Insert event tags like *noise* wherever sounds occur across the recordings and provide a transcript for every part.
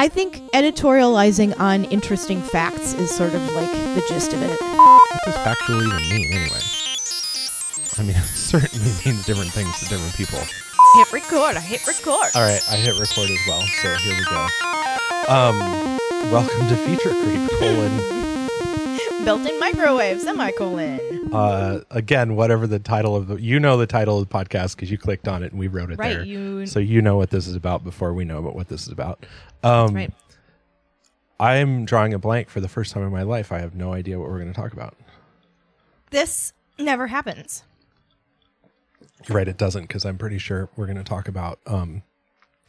I think editorializing on interesting facts is sort of like the gist of it. What does factual even mean anyway? I mean, *laughs* it certainly means different things to different people. Hit record. I hit record. All right, I hit record as well, so here we go. Um, welcome to Feature Creep, colon, Built-in microwave, semicolon. uh, again, whatever the title of the, you know the title of the podcast because you clicked on it and we wrote it Right, there. you- So you know what this is about before we know about what this is about. Um, Right. I'm drawing a blank for the first time in my life. I have no idea what we're going to talk about. This never happens. You're right, it doesn't because I'm pretty sure we're going to talk about um,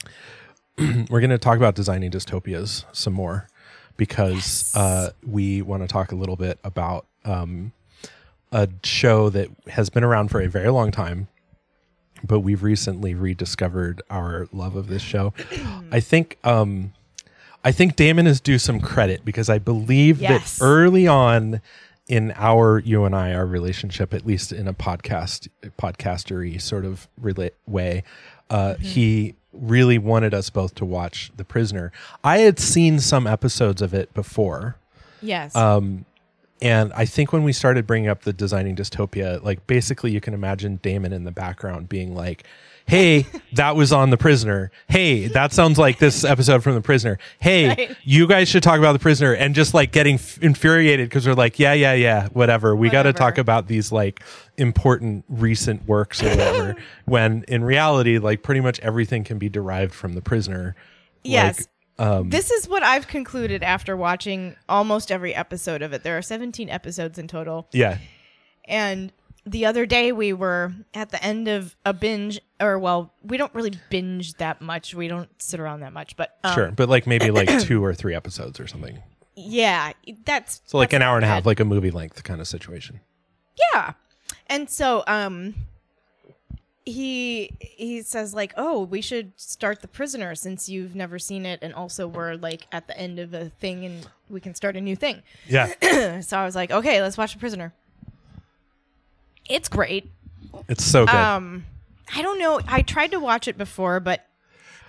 *clears throat* we're going to talk about designing dystopias some more because uh, we want to talk a little bit about um, a show that has been around for a very long time, but we've recently rediscovered our love of this show. I think um, I think Damon is due some credit because I believe Yes. that early on in our you and I our relationship, at least in a podcast podcastery sort of rela- way, uh, he really wanted us both to watch The Prisoner. I had seen some episodes of it before. Yes. Um, and I think when we started bringing up the designing dystopia, like basically you can imagine Damon in the background being like, Hey, that was on the prisoner. Hey, that sounds like this episode from the prisoner. Hey, Right. you guys should talk about the prisoner and just like getting f- infuriated because we're like, yeah, yeah, yeah, whatever. We got to talk about these like important recent works or whatever. when in reality, like pretty much everything can be derived from the prisoner. yes. Like, um, this is what I've concluded after watching almost every episode of it. There are 17 episodes in total. yeah. And the other day we were at the end of a binge, or well, we don't really binge that much. We don't sit around that much, but um, Sure. But like maybe like *clears throat* two or three episodes or something. yeah, that's So like that's an hour and a half, like a movie length kind of situation. yeah. And so, um, he he says like, oh, we should start the prisoner since you've never seen it, and also we're like at the end of a thing, and we can start a new thing. Yeah. *clears throat* so I was like, okay, let's watch the prisoner. It's great. It's so good. Um, I don't know. I tried to watch it before, but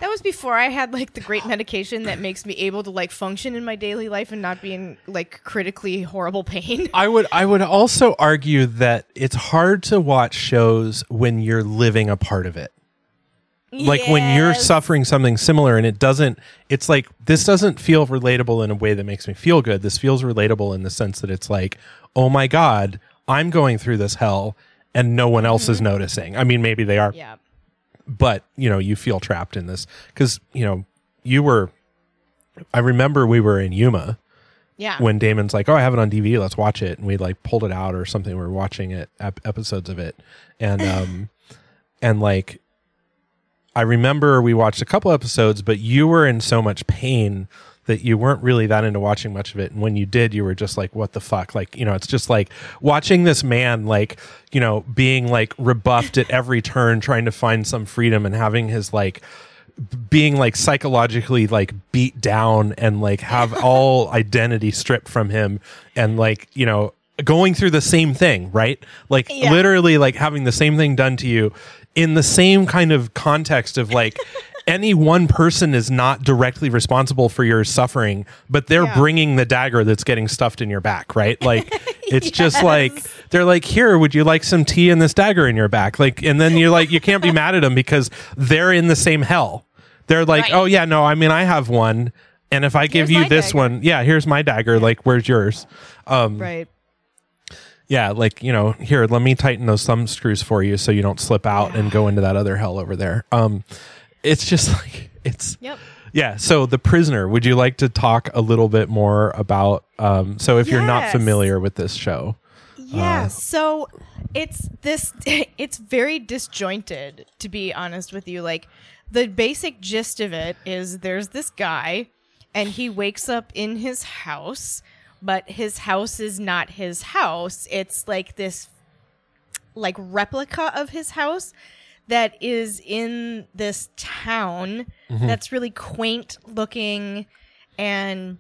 that was before I had like the great medication that makes me able to like function in my daily life and not be in like critically horrible pain. *laughs* I would I would also argue that it's hard to watch shows when you're living a part of it. Like when you're suffering something similar and it doesn't it's like this doesn't feel relatable in a way that makes me feel good. This feels relatable in the sense that it's like, "Oh my god, I'm going through this hell and no one else is noticing." I mean, maybe they are Mm-hmm. Yeah. but you know you feel trapped in this because you know you were i remember we were in yuma Yeah. when damon's like oh i have it on dvd let's watch it and we like pulled it out or something we were watching it ep- episodes of it and *laughs* um and like i remember we watched a couple episodes but you were in so much pain that you weren't really that into watching much of it. And when you did you were just like what the fuck? Like you know it's just like watching this man like you know being like rebuffed at every turn trying to find some freedom and having his like being like psychologically like beat down and like have *laughs* all identity stripped from him and like you know going through the same thing right? Like Yeah. literally like having the same thing done to you in the same kind of context of like *laughs* any one person is not directly responsible for your suffering but they're Yeah. bringing the dagger that's getting stuffed in your back right *laughs* like it's just like they're like here would you like some tea and this dagger in your back like and then you're like you can't be *laughs* mad at them because they're in the same hell they're like Right. oh yeah no i mean i have one and if i give Here's you this dagger. one yeah here's my dagger like where's yours um right. yeah like you know here let me tighten those thumb screws for you so you don't slip out and go into that other hell over there um it's just *laughs* like it's Yep. yeah so the prisoner would you like to talk a little bit more about um so if you're not familiar with this show Yeah. so it's this *laughs* it's very disjointed to be honest with you. Like the basic gist of it is there's this guy and he wakes up in his house, but his house is not his house. It's like this like replica of his house that is in this town that's really quaint looking and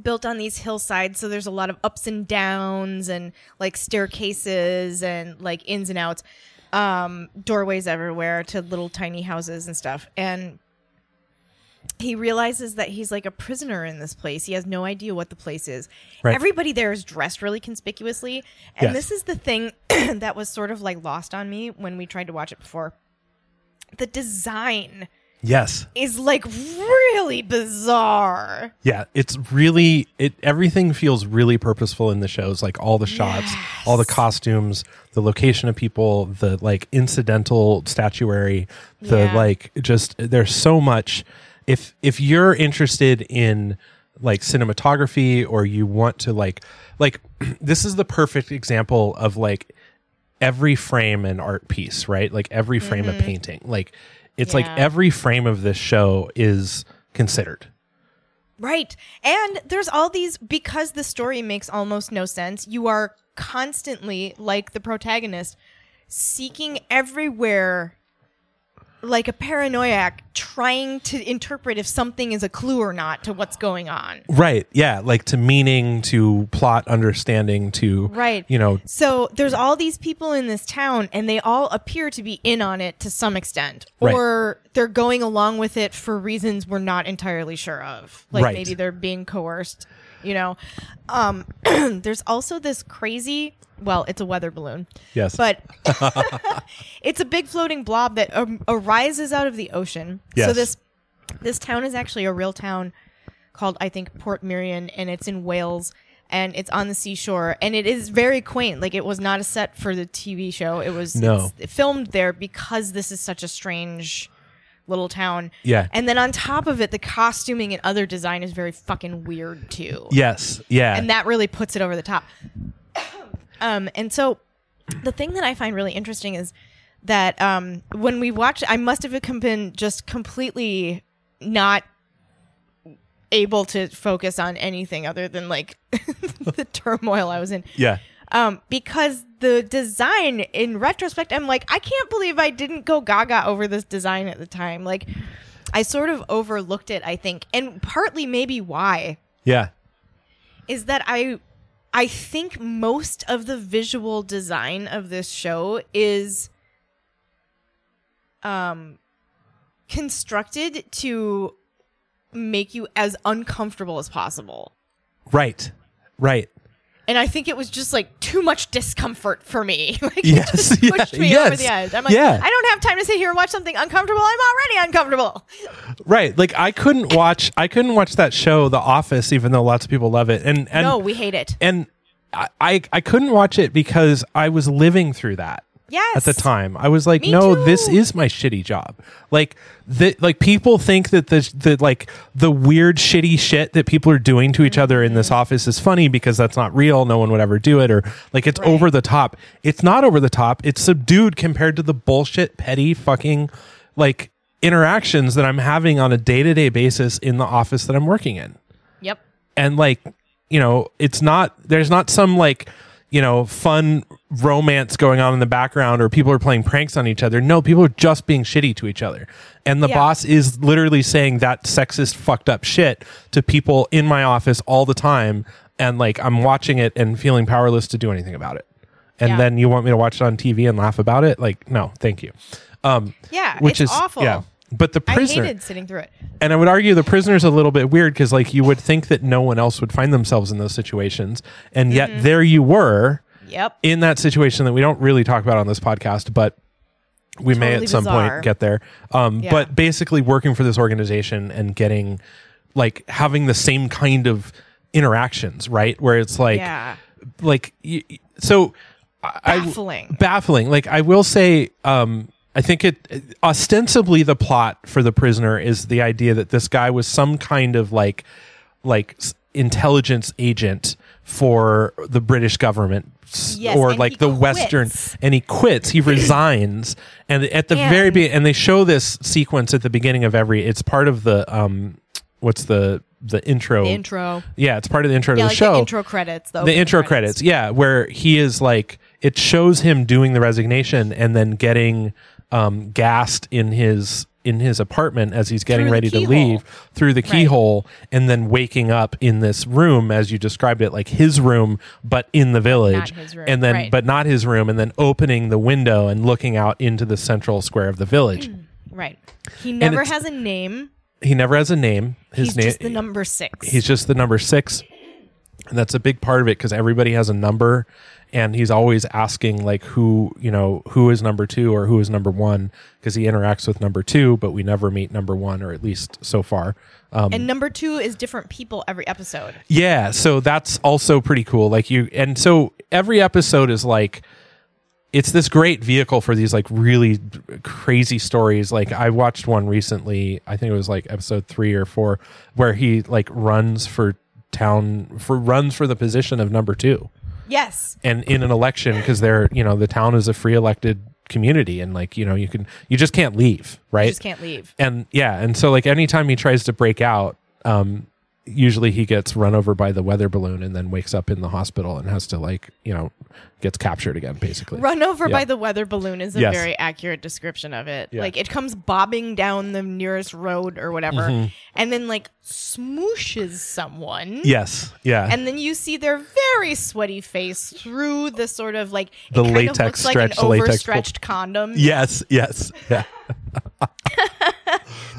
built on these hillsides. So there's a lot of ups and downs and like staircases and like ins and outs um doorways everywhere to little tiny houses and stuff. And he realizes that he's like a prisoner in this place. He has no idea what the place is. Right. Everybody there is dressed really conspicuously. And Yes. this is the thing *clears throat* that was sort of like lost on me when we tried to watch it before. The design Yes. is like really bizarre. Yeah, it's really it everything feels really purposeful in the shows like all the shots, all the costumes, the location of people, the like incidental statuary, the Yeah. like just there's so much if if you're interested in like cinematography or you want to like like *clears throat* this is the perfect example of like every frame an art piece, right? Like every frame a painting. Like it's like Mm-hmm. Every frame of this show is considered. Right. And there's all these because the story makes almost no sense. You are constantly like the protagonist seeking everywhere like a paranoiac trying to interpret if something is a clue or not to what's going on. Right. Yeah. Like to meaning, to plot understanding, to Right. You know. So there's all these people in this town and they all appear to be in on it to some extent Right. or they're going along with it for reasons we're not entirely sure of. Like Right. maybe they're being coerced, you know. Um *clears throat* there's also this crazy well, it's a weather balloon. Yes. But *laughs* *laughs* it's a big floating blob that um, arises out of the ocean. yes. So this this town is actually a real town called I think Portmeirion and it's in Wales and it's on the seashore and it is very quaint. Like it was not a set for the TV show. It was No. filmed there because this is such a strange little town. Yeah. And then on top of it the costuming and other design is very fucking weird too yes. Yeah. and that really puts it over the top. *coughs* um, and so the thing that I find really interesting is that um, when we watched, I must have been just completely not able to focus on anything other than like *laughs* the turmoil I was in. yeah. Um, because the design in retrospect, I'm like, I can't believe I didn't go gaga over this design at the time. Like, I sort of overlooked it, I think, and partly maybe why Yeah. is that I I think most of the visual design of this show is um constructed to make you as uncomfortable as possible. Right. Right. And I think it was just like too much discomfort for me. *laughs* like it Yes, just yeah, pushed me yes, over the edge. I'm like, yeah. I don't have time to sit here and watch something uncomfortable. I'm already uncomfortable. *laughs* Right. Like I couldn't watch. I couldn't watch that show, The Office, even though lots of people love it. And and no, we hate it. and I I, I couldn't watch it because I was living through that. Yes. at the time. I was like, Me no, too. this is my shitty job. Like the like people think that the the like the weird shitty shit that people are doing to each other in this Mm-hmm. office is funny because that's not real. No one would ever do it or like it's Right. over the top. It's not over the top. It's subdued compared to the bullshit petty fucking like interactions that I'm having on a day-to-day basis in the office that I'm working in Yep. and like you know it's not there's not some like you know fun romance going on in the background or people are playing pranks on each other no people are just being shitty to each other and the Yeah. boss is literally saying that sexist fucked up shit to people in my office all the time and like i'm watching it and feeling powerless to do anything about it and Yeah. then you want me to watch it on tv and laugh about it like no thank you um Yeah. which is awful. yeah but the prisoner I hated sitting through it. and I would argue the prisoner's a little bit weird because like you would think that no one else would find themselves in those situations, and yet Mm-hmm. there you were Yep. in that situation that we don't really talk about on this podcast, but we may Totally at some bizarre. point get there. Um, Yeah. But basically, working for this organization and getting like having the same kind of interactions, right? Where it's like, yeah. like so. I- I- Baffling. baffling. Like I will say, um, I think it ostensibly the plot for the prisoner is the idea that this guy was some kind of like like intelligence agent for the British government Yes, or like he the Western, and he quits. He *laughs* resigns, and at the And- very beginning, and they show this sequence at the beginning of every. It's part of the um, what's the the intro? The intro. yeah, it's part of the intro Yeah, to the like show the intro credits. The, the intro credits. yeah where he is like it shows him doing the resignation and then getting um gassed in his in his apartment as he's getting ready to leave through the keyhole and then waking up in this room as you described it like his room but in the village his room, and then right. but not his room and then opening the window and looking out into the central square of the village Right. He never has a name. he never has a name. His name just the number six. he's just the number six and that's a big part of it because everybody has a number and he's always asking like who you know who is number two or who is number one because he interacts with number two but we never meet number one or at least so far. Um, and number two is different people every episode. yeah so that's also pretty cool. Like you and so every episode is like it's this great vehicle for these like really crazy stories. Like i watched one recently i think it was like episode three or four where he like runs for town for runs for the position of number two Yes. and in an election because they're you know the town is a free elected community and like you know you can you just can't leave right You just can't leave. and yeah and so like anytime he tries to break out um usually he gets run over by the weather balloon and then wakes up in the hospital and has to like you know gets captured again basically Run over Yeah. by the weather balloon is a Yes. very accurate description of it. Yeah. Like it comes bobbing down the nearest road or whatever, Mm-hmm. and then like smooshes someone. yes yeah And then you see their very sweaty face through the sort of like The latex of looks like stretched an latex overstretched condom. yes yes yeah *laughs*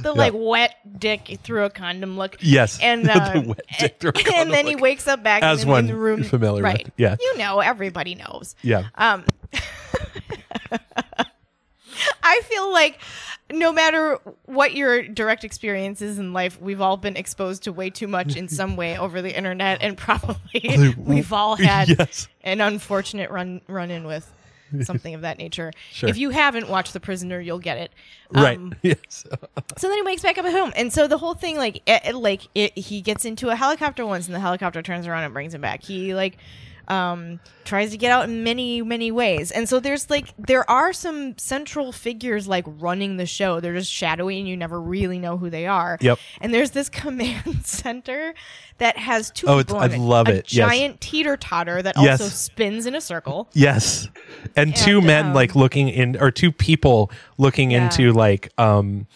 The like wet dick through a condom look. yes And *laughs* uh, The wet dick through a and condom then he wakes up back As in, one in the room. familiar with, right? yeah. you know, everybody knows. yeah Um, *laughs* I feel like no matter what your direct experience is in life, we've all been exposed to way too much in some way over the internet, and probably *laughs* we've all had Yes. an unfortunate run run in with *laughs* something of that nature. Sure. If you haven't watched The Prisoner, you'll get it. right Um, *laughs* yes *laughs* so then he wakes back up at home, and so the whole thing, like, it- like it, he gets into a helicopter once, and the helicopter turns around and brings him back. He like um tries to get out in many many ways and so there's like there are some central figures like running the show they're just shadowy and you never really know who they are Yep. and there's this *laughs* command center that has two Oh, people it's- on I love a it. Yes. giant teeter totter that Yes. also spins in a circle Yes. And two And, men um, like looking in or two people looking Yeah. into like um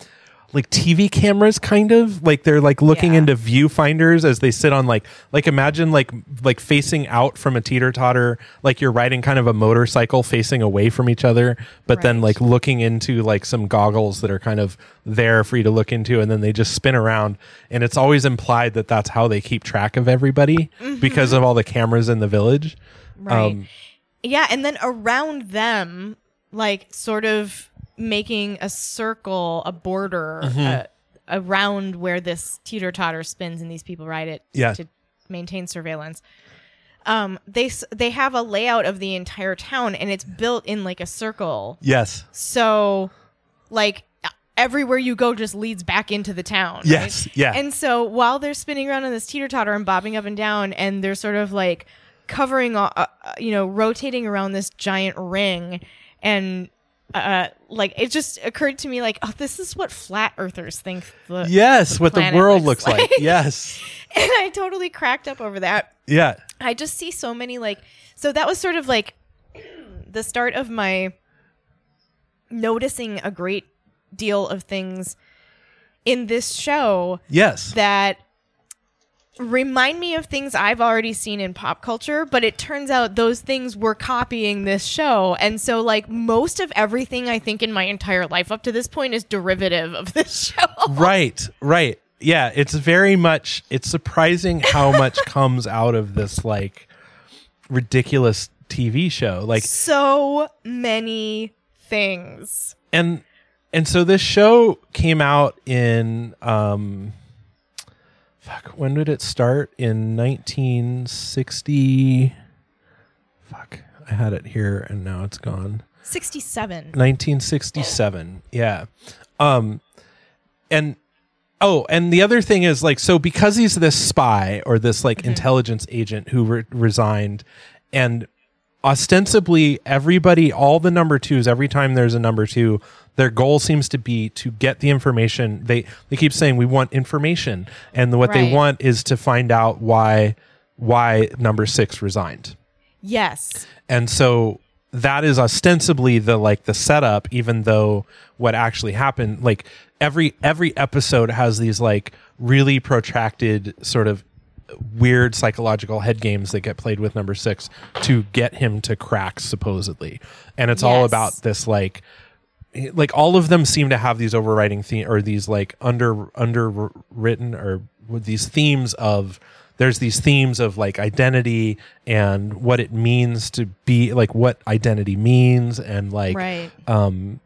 like TV cameras kind of like they're like looking Yeah. into viewfinders as they sit on like like imagine like like facing out from a teeter totter like you're riding kind of a motorcycle facing away from each other but then like looking into like some goggles that are kind of there for you to look into and then they just spin around and it's always implied that that's how they keep track of everybody because of all the cameras in the village Right. Um, yeah, and then around them, like sort of making a circle, a border Mm-hmm. uh, around where this teeter totter spins and these people ride it Yeah. to maintain surveillance. Um, they they have a layout of the entire town, and it's built in like a circle. yes So, like everywhere you go just leads back into the town. right? Yes, yeah. And so while they're spinning around on this teeter totter and bobbing up and down, and they're sort of like covering, uh, uh, you know, rotating around this giant ring, and uh, like it just occurred to me, like, oh, this is what flat earthers think. The, Yes, what the world looks looks like. like. *laughs* Yes. and I totally cracked up over that. Yeah. I just see so many like so that was sort of like the start of my noticing a great deal of things in this show Yes. that remind me of things I've already seen in pop culture, but it turns out those things were copying this show. And so like most of everything I think in my entire life up to this point is derivative of *laughs* this show. right. Right. Yeah. It's very much, it's surprising how *laughs* much comes out of this like ridiculous TV show. Like, so many things. and, and so this show came out in, um, fuck, when did it start? In 1960. Fuck, I had it here and now it's gone. 67. 1967 yeah um and oh and the other thing is like so because he's this spy or this like intelligence agent who re- resigned and ostensibly everybody all the number twos every time there's a number two their goal seems to be to get the information. They they keep saying we want information. And what they want is to find out why why number six resigned. Yes. and so that is ostensibly the like the setup even though what actually happened like every every episode has these like really protracted sort of weird psychological head games that get played with number 6 to get him to crack supposedly. And it's all about this like like all of them seem to have these overriding theme or these like under underwritten or these themes of there's these themes of like identity and what it means to be like what identity means and like right. um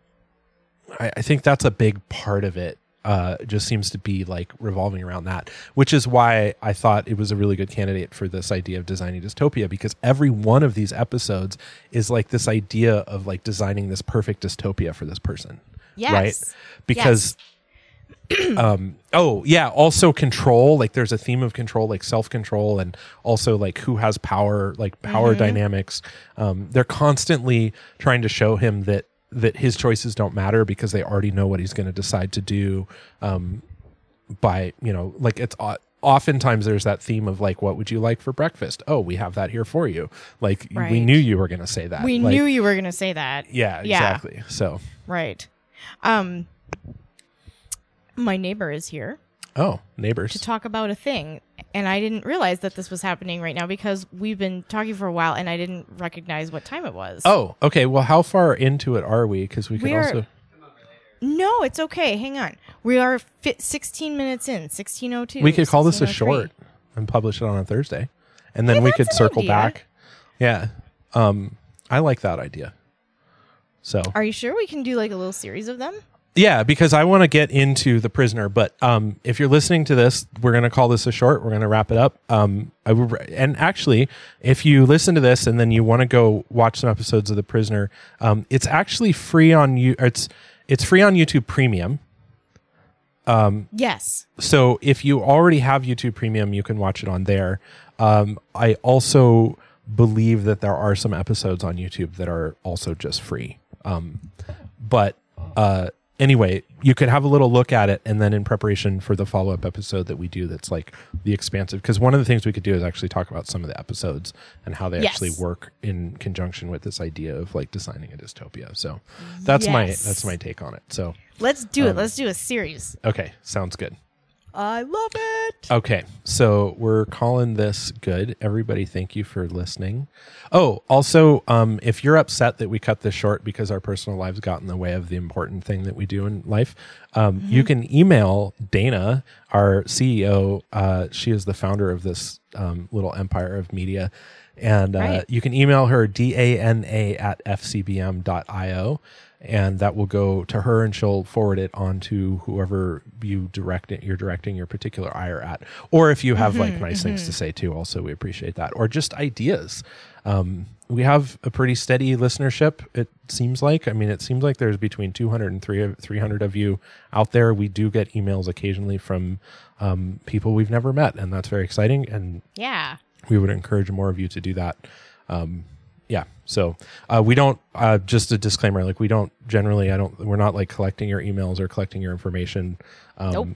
I, I think that's a big part of it uh just seems to be like revolving around that which is why i thought it was a really good candidate for this idea of designing dystopia because every one of these episodes is like this idea of like designing this perfect dystopia for this person Yes. right because *clears throat* um oh yeah also control like there's a theme of control like self-control and also like who has power like power dynamics. Um they're constantly trying to show him that that his choices don't matter because they already know what he's going to decide to do um by you know like it's oftentimes there's that theme of like what would you like for breakfast oh we have that here for you like we knew you were going to say that We Like, knew you were going to say that. yeah Yeah. exactly so Right. Um my neighbor is here oh neighbors to talk about a thing and I didn't realize that this was happening right now because we've been talking for a while and I didn't recognize what time it was. Oh, okay. Well, how far into it are we? Because we could We're- also. No, it's okay. Hang on. We are fi- 16 minutes in. 1602. We could call this a short and publish it on a Thursday, and then Hey, we could circle idea. back. Yeah, um, I like that idea. So Are you sure we can do like a little series of them? Yeah, because I want to get into the prisoner, but um, if you're listening to this, we're gonna call this a short. We're gonna wrap it up. Um, I and actually, if you listen to this and then you want to go watch some episodes of the prisoner, um, it's actually free on you. It's it's free on YouTube Premium. Yes. so if you already have YouTube Premium, you can watch it on there. Um, I also believe that there are some episodes on YouTube that are also just free. Um, but uh, anyway, you could have a little look at it, and then in preparation for the follow up episode that we do, that's like the expansive. Because one of the things we could do is actually talk about some of the episodes and how they Yes. actually work in conjunction with this idea of like designing a dystopia. So that's my that's my take on it. So Let's do Um, it. Let's do a series. okay, sounds good. I love it. Okay, so we're calling this good. Everybody, thank you for listening. Oh, also, um, if you're upset that we cut this short because our personal lives got in the way of the important thing that we do in life, um, you can email Dana, our CEO. Uh, she is the founder of this um, little empire of media. And uh, Right. you can email her, D-A-N-A at fcbm.io and that will go to her and she'll forward it on to whoever you direct it you're directing your particular ire at. Or if you have like nice things to say too also we appreciate that. Or just ideas. Um, we have a pretty steady listenership it seems like. I mean it seems like there's between 200 and 300 of you out there. We do get emails occasionally from um, people we've never met and that's very exciting and Yeah. we would encourage more of you to do that. Um, yeah. So uh, we don't. Uh, just a disclaimer: like we don't generally. I don't. We're not like collecting your emails or collecting your information. Um, Nope.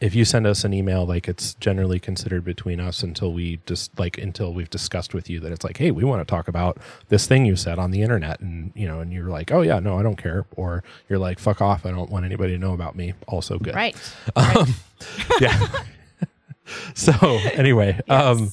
If you send us an email, like it's generally considered between us until we just like until we've discussed with you that it's like, hey, we want to talk about this thing you said on the internet, and you know, and you're like, oh yeah, no, I don't care, or you're like, fuck off, I don't want anybody to know about me. Also good. Right. Right. *laughs* Yeah. *laughs* so anyway, um,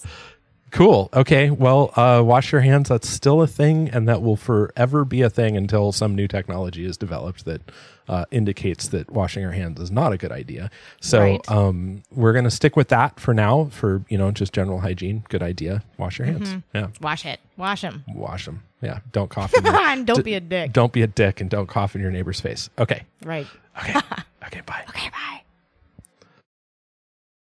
cool. Okay. Well, uh, wash your hands. That's still a thing, and that will forever be a thing until some new technology is developed that uh, indicates that washing your hands is not a good idea. So Right. um, we're going to stick with that for now. For you know, just general hygiene. Good idea. Wash your hands. Yeah. Wash it. Wash them. Wash them. Yeah. Don't cough. In your, *laughs* and don't d- be a dick. Don't be a dick, and don't cough in your neighbor's face. Okay. Right. Okay. *laughs* okay. Bye. Okay, bye.